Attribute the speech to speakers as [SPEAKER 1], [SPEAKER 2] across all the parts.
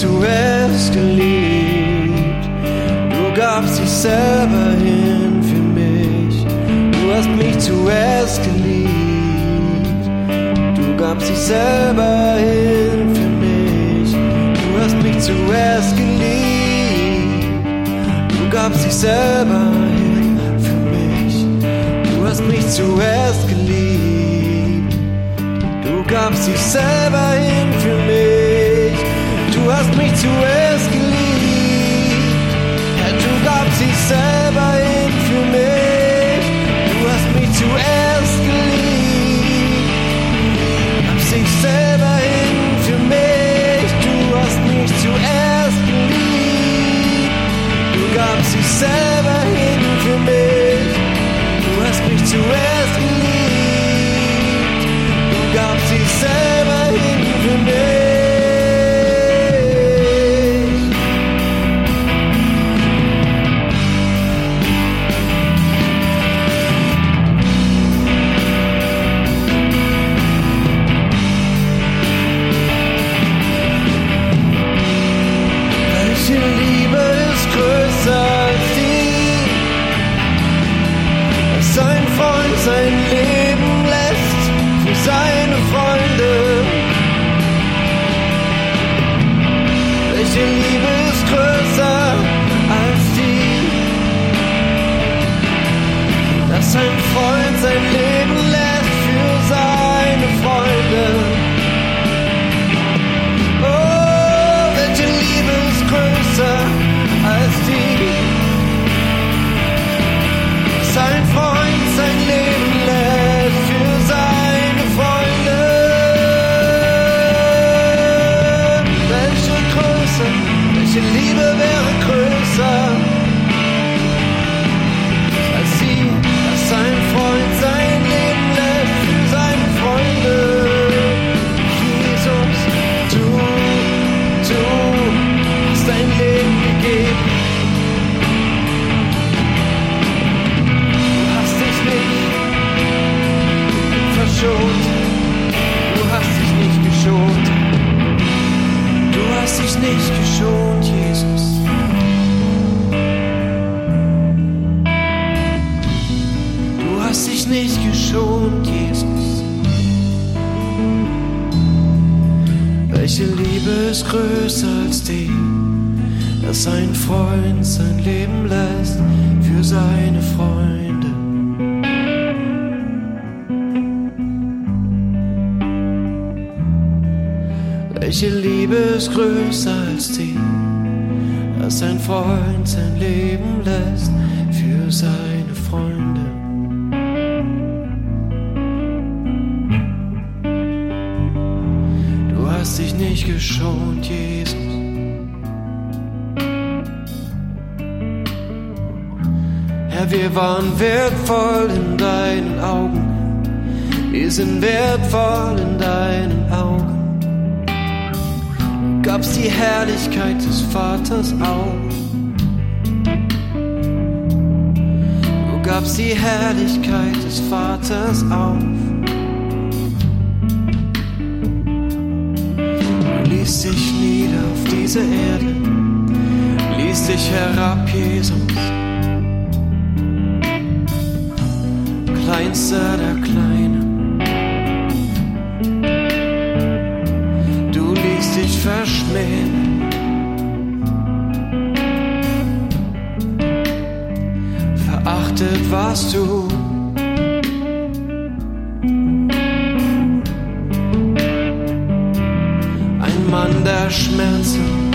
[SPEAKER 1] zuerst geliebt. Du gabst dich selber hin für mich. Du hast mich zuerst geliebt. Du gabst dich selber hin für mich. Du hast mich zuerst geliebt. Du gabst dich selber hin für mich. Du hast mich zuerst geliebt. Du gabst dich selber hin für mich. me to escalar Hadrugabt sich selber infiziert Du hast mich zu escalar Hab sich selber infiziert Du hast mich zu escalar Du gabst dich selber hin für mich Du hast mich zuerst geliebt Du gabst dich selber and live sein Leben lässt für seine Freunde. Du hast dich nicht geschont, Jesus. Herr, wir waren wertvoll in deinen Augen. Wir sind wertvoll in deinen Augen. Gab's die Herrlichkeit des Vaters auf. gab die Herrlichkeit des Vaters auf. Ließ sich nieder auf diese Erde, ließ sich herab, Jesus. Kleinster der Kleinen, du ließt dich verschmähen. warst du. Ein Mann der Schmerzen.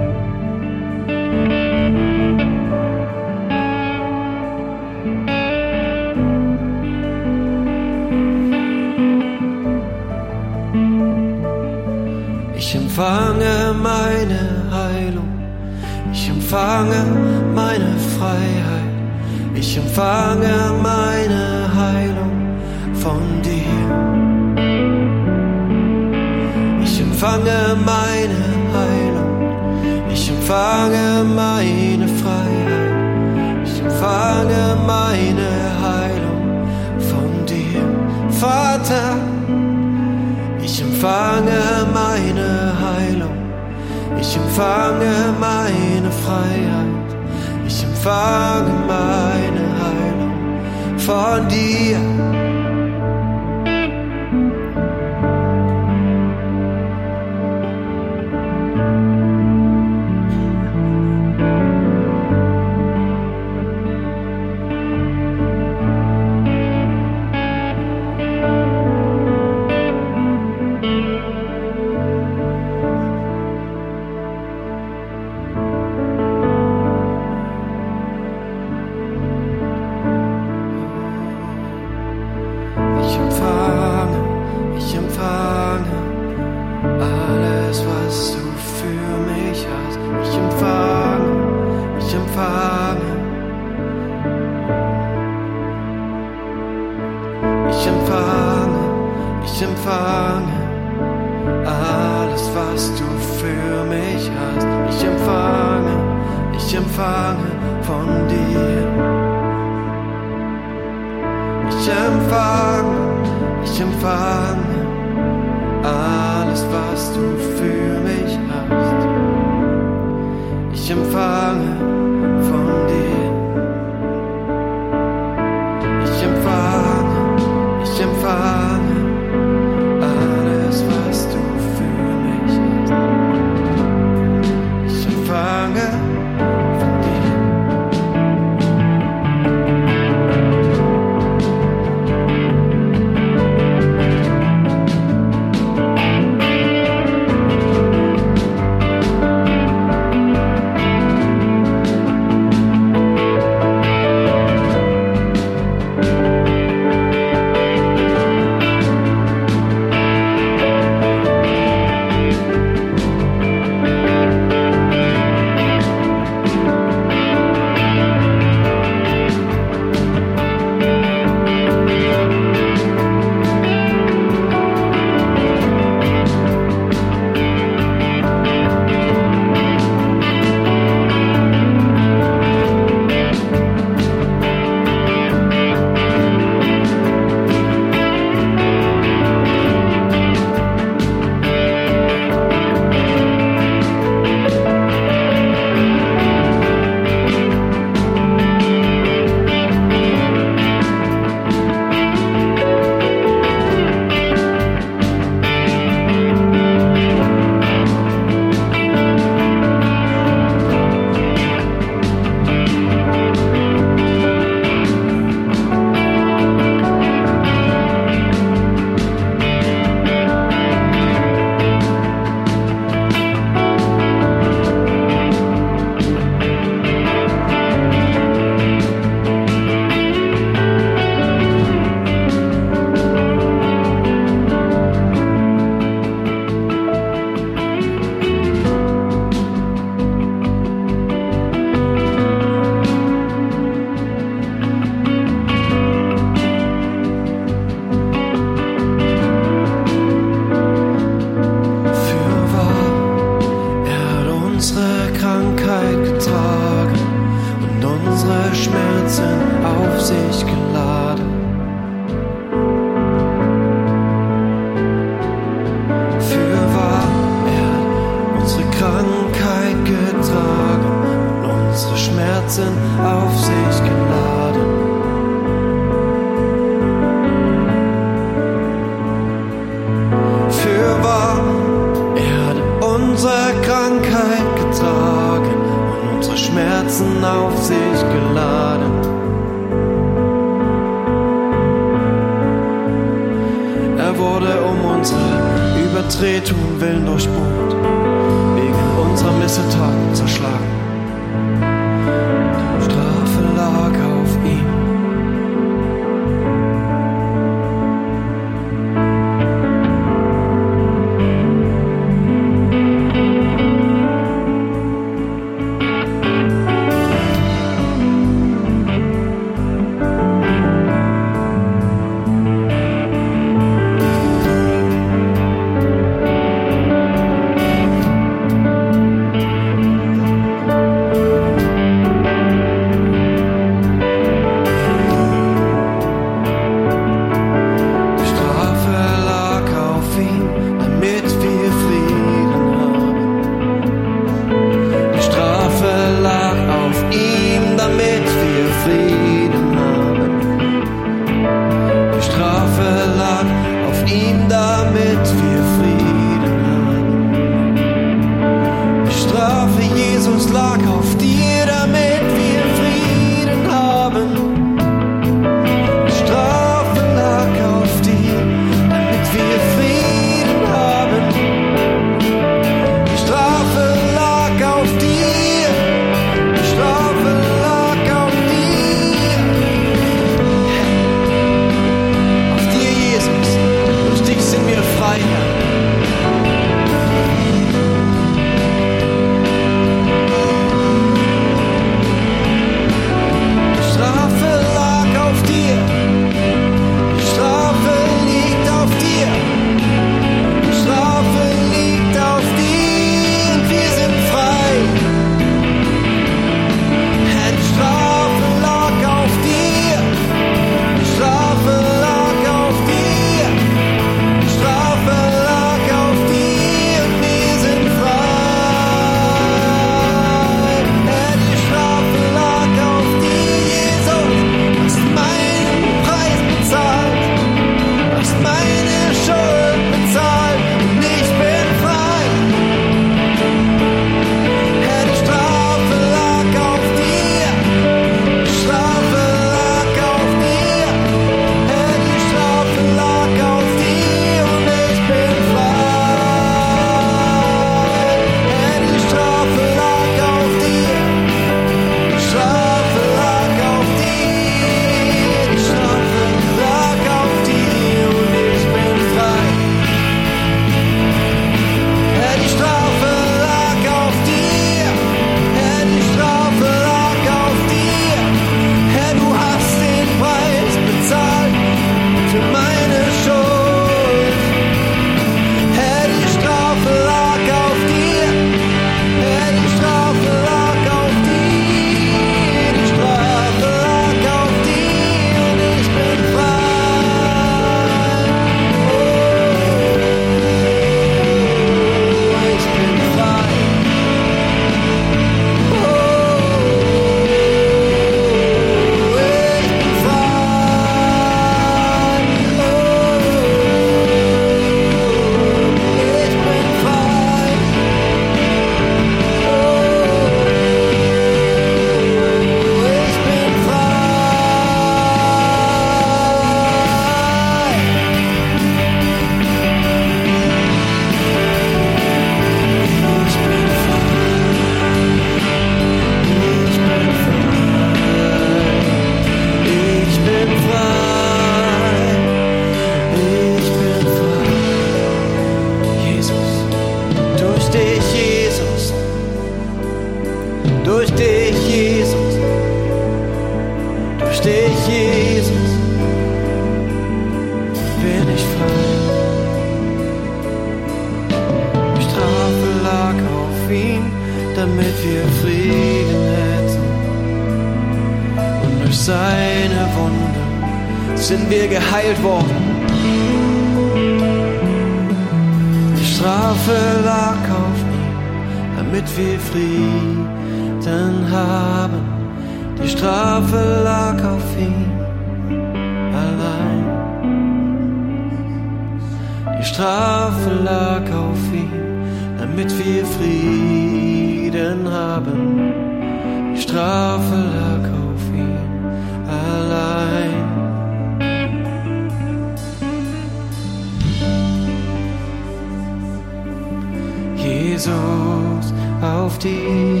[SPEAKER 1] Jesus, auf dir,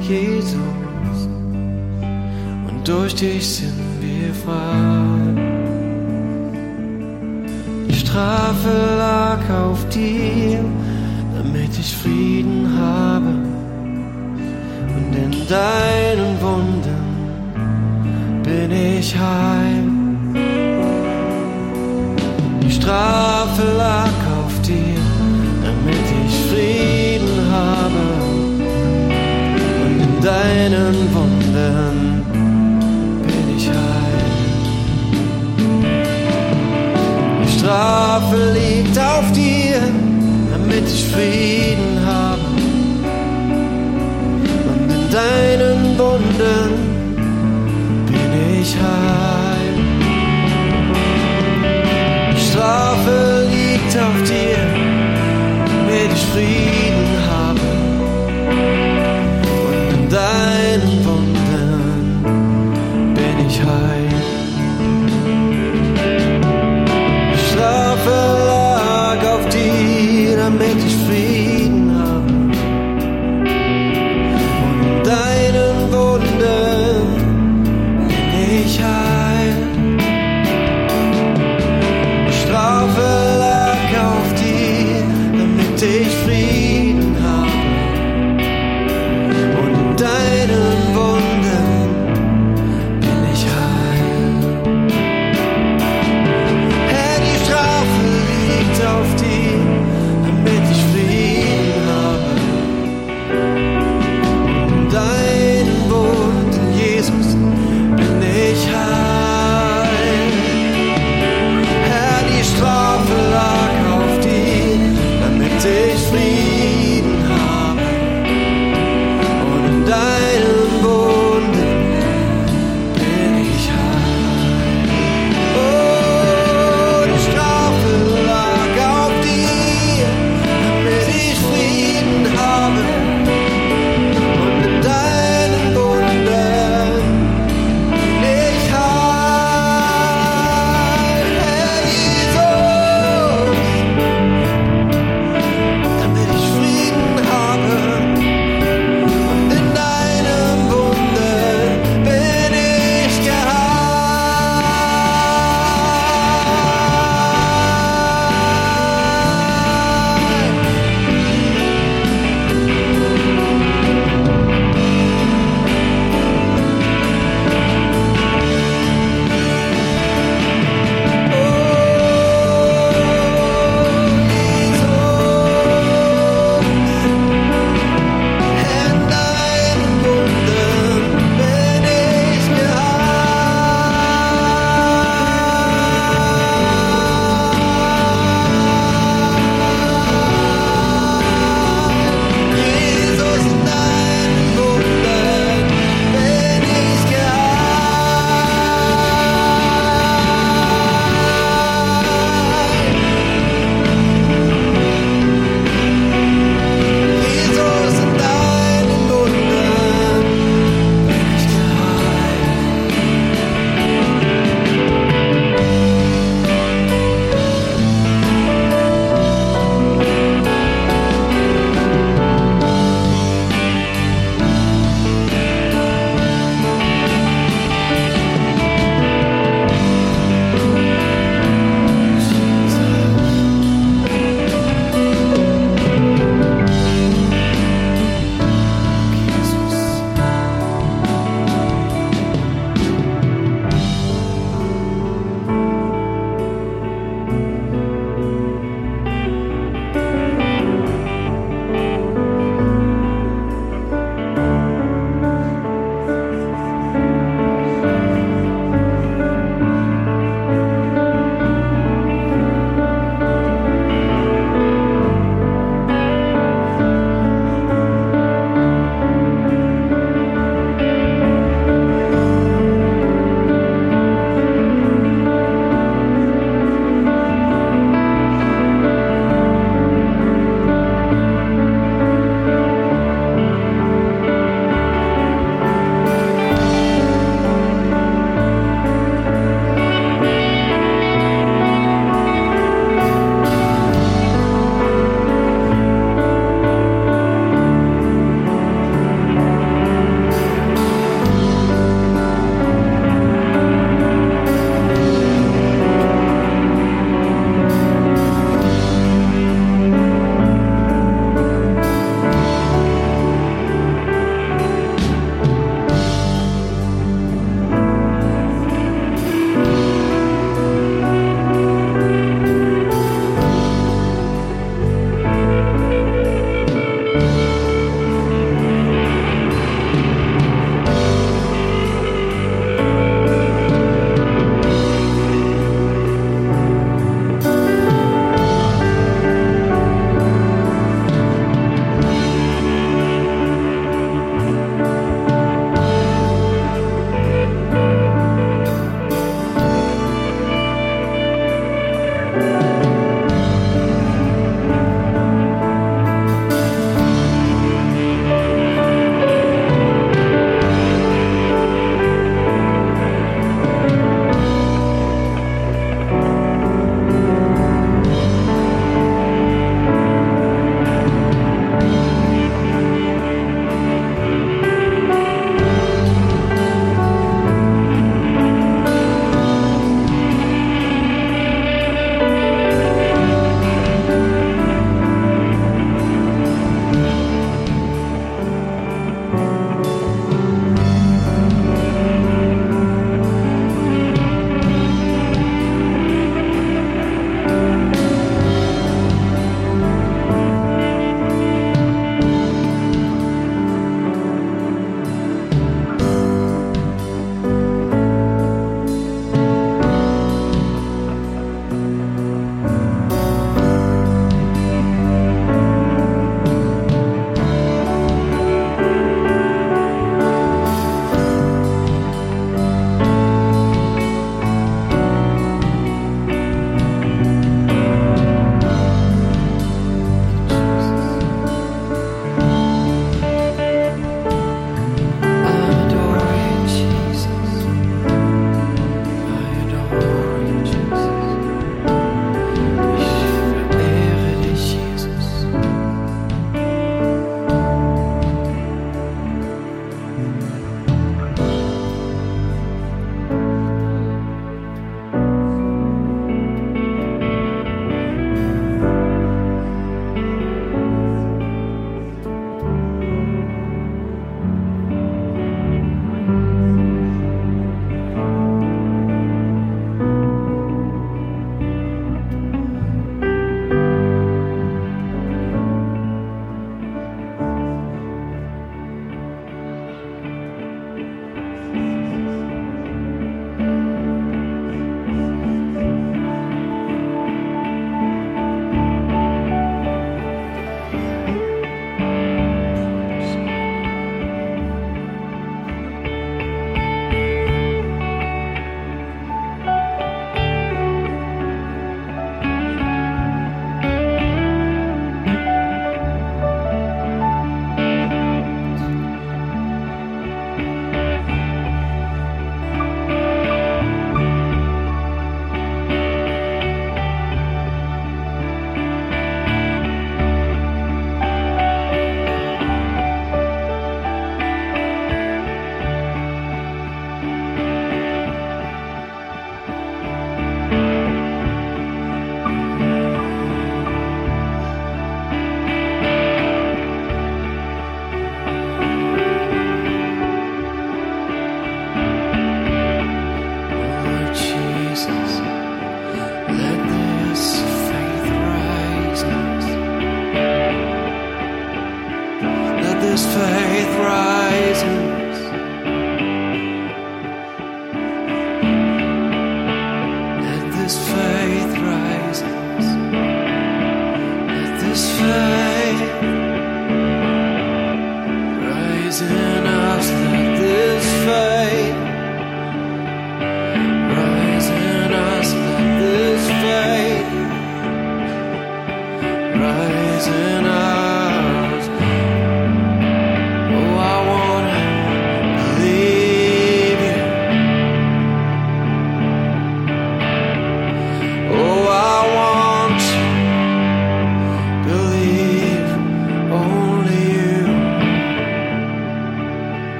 [SPEAKER 1] Jesus, und durch dich sind wir frei. Die Strafe lag auf dir, damit ich Frieden habe und in deinen Wunden bin ich heil. Die Strafe lag deinen Wunden bin ich heil. Die Strafe liegt auf dir, damit ich Frieden habe und in deinen Wunden bin ich heil. Die Strafe liegt auf dir, damit ich Frieden habe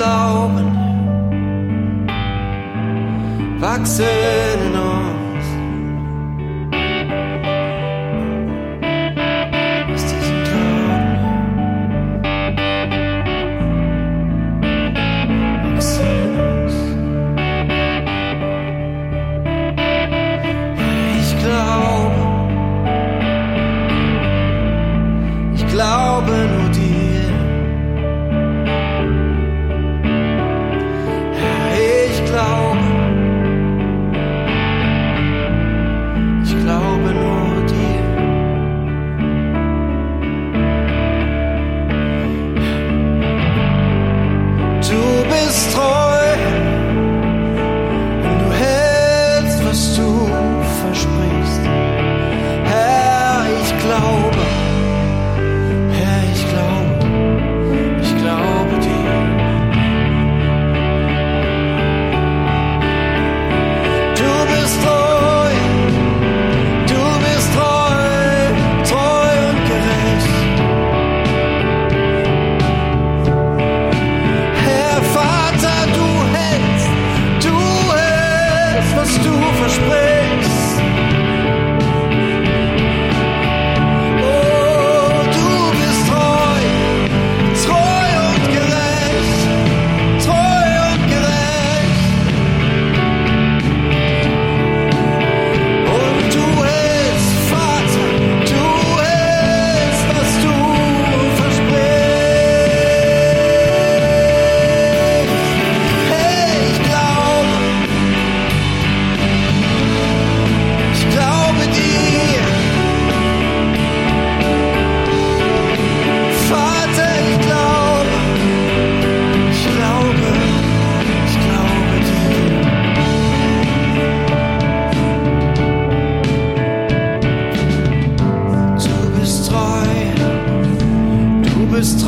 [SPEAKER 1] Glauben. Wachsen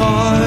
[SPEAKER 1] du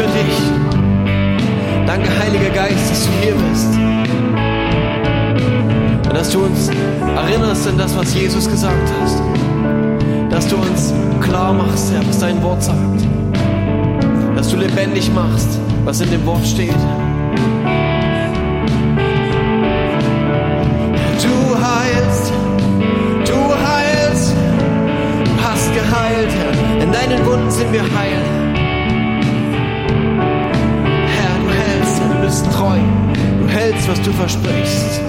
[SPEAKER 1] für dich. Danke, Heiliger Geist, dass du hier bist. Und dass du uns erinnerst an das, was Jesus gesagt hast. Dass du uns klar machst, Herr, was dein Wort sagt. Dass du lebendig machst, was in dem Wort steht. Du heilst, du heilst, du hast geheilt, Herr. In deinen Wunden sind wir heil. Treu. Du hältst, was du versprichst.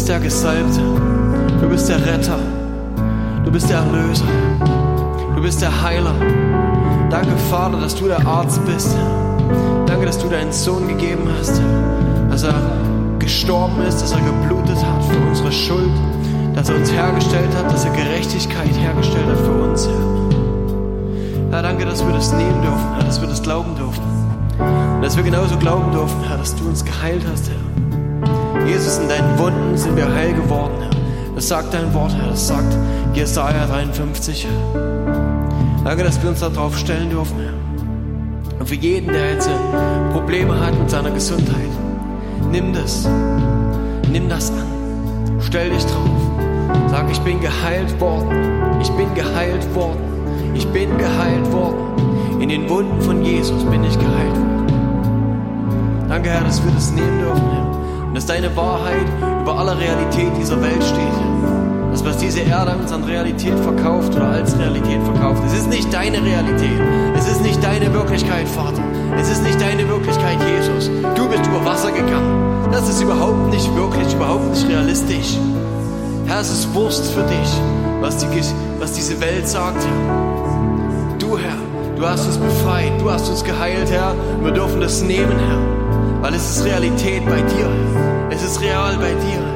[SPEAKER 1] Bist der Gesalbte. Du bist der Retter. Du bist der Erlöser. Du bist der Heiler. Danke, Vater, dass du der Arzt bist. Danke, dass du deinen Sohn gegeben hast, dass er gestorben ist, dass er geblutet hat für unsere Schuld, dass er uns hergestellt hat, dass er Gerechtigkeit hergestellt hat für uns, Herr. Danke, dass wir das nehmen dürfen, dass wir das glauben dürfen. Und dass wir genauso glauben dürfen, Herr, dass du uns geheilt hast, Herr. Jesus, in deinen Wunden sind wir heil geworden, Herr. Das sagt dein Wort, Herr, das sagt Jesaja 53, Herr. Danke, dass wir uns darauf stellen dürfen, Herr. Und für jeden, der jetzt Probleme hat mit seiner Gesundheit, nimm das. Nimm das an. Stell dich drauf. Sag, ich bin geheilt worden. Ich bin geheilt worden. Ich bin geheilt worden. In den Wunden von Jesus bin ich geheilt worden. Danke, Herr, dass wir das nehmen dürfen, Herr. Und dass deine Wahrheit über aller Realität dieser Welt steht. Das, was diese Erde uns an Realität verkauft oder als Realität verkauft, es ist nicht deine Realität. Es ist nicht deine Wirklichkeit, Vater. Es ist nicht deine Wirklichkeit, Jesus. Du bist über Wasser gegangen. Das ist überhaupt nicht wirklich, überhaupt nicht realistisch. Herr, es ist Wurst für dich, was, die, was diese Welt sagt, Herr. Du, Herr, du hast uns befreit, du hast uns geheilt, Herr. Wir dürfen das nehmen, Herr. Weil es ist Realität bei dir. Es ist real bei dir.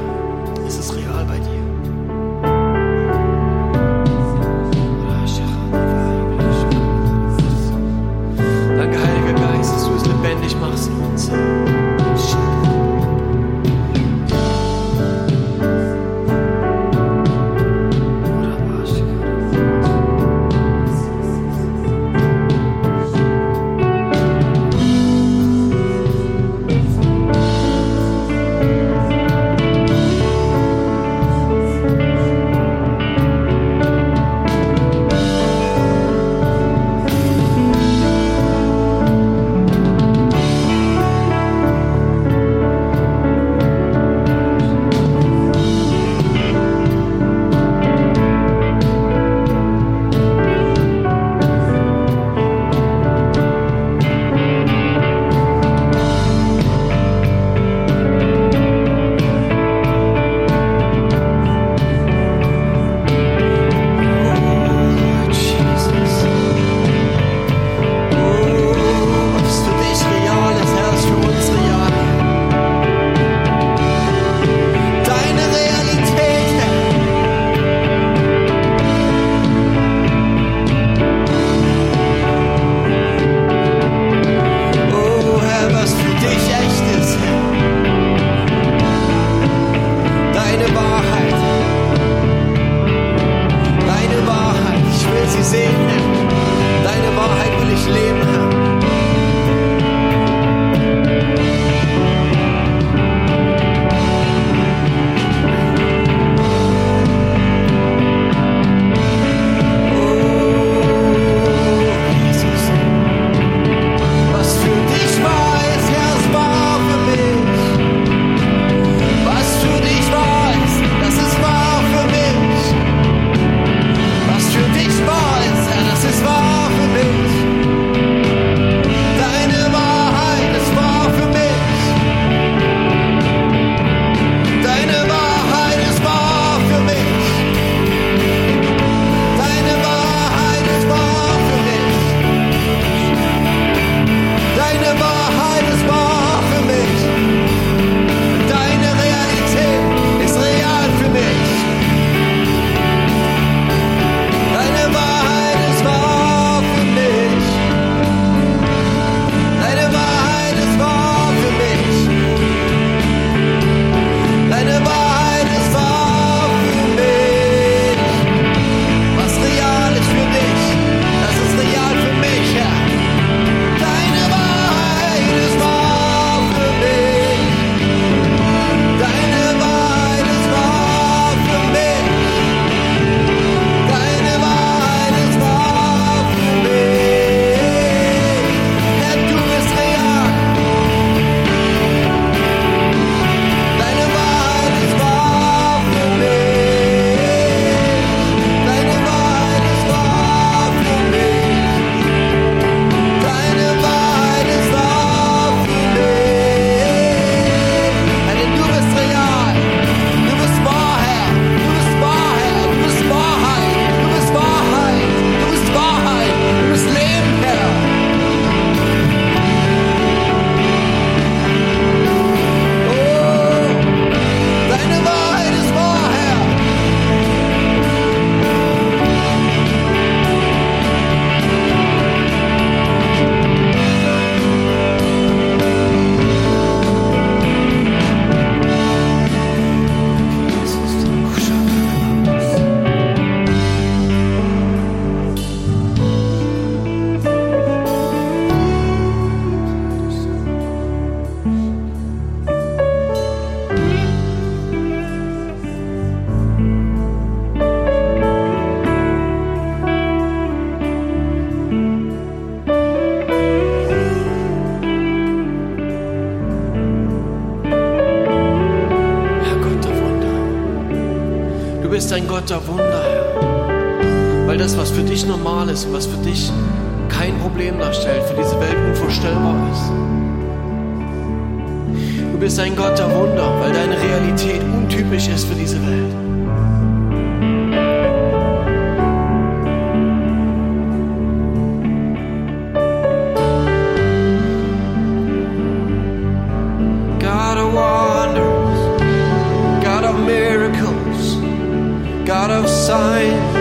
[SPEAKER 2] sign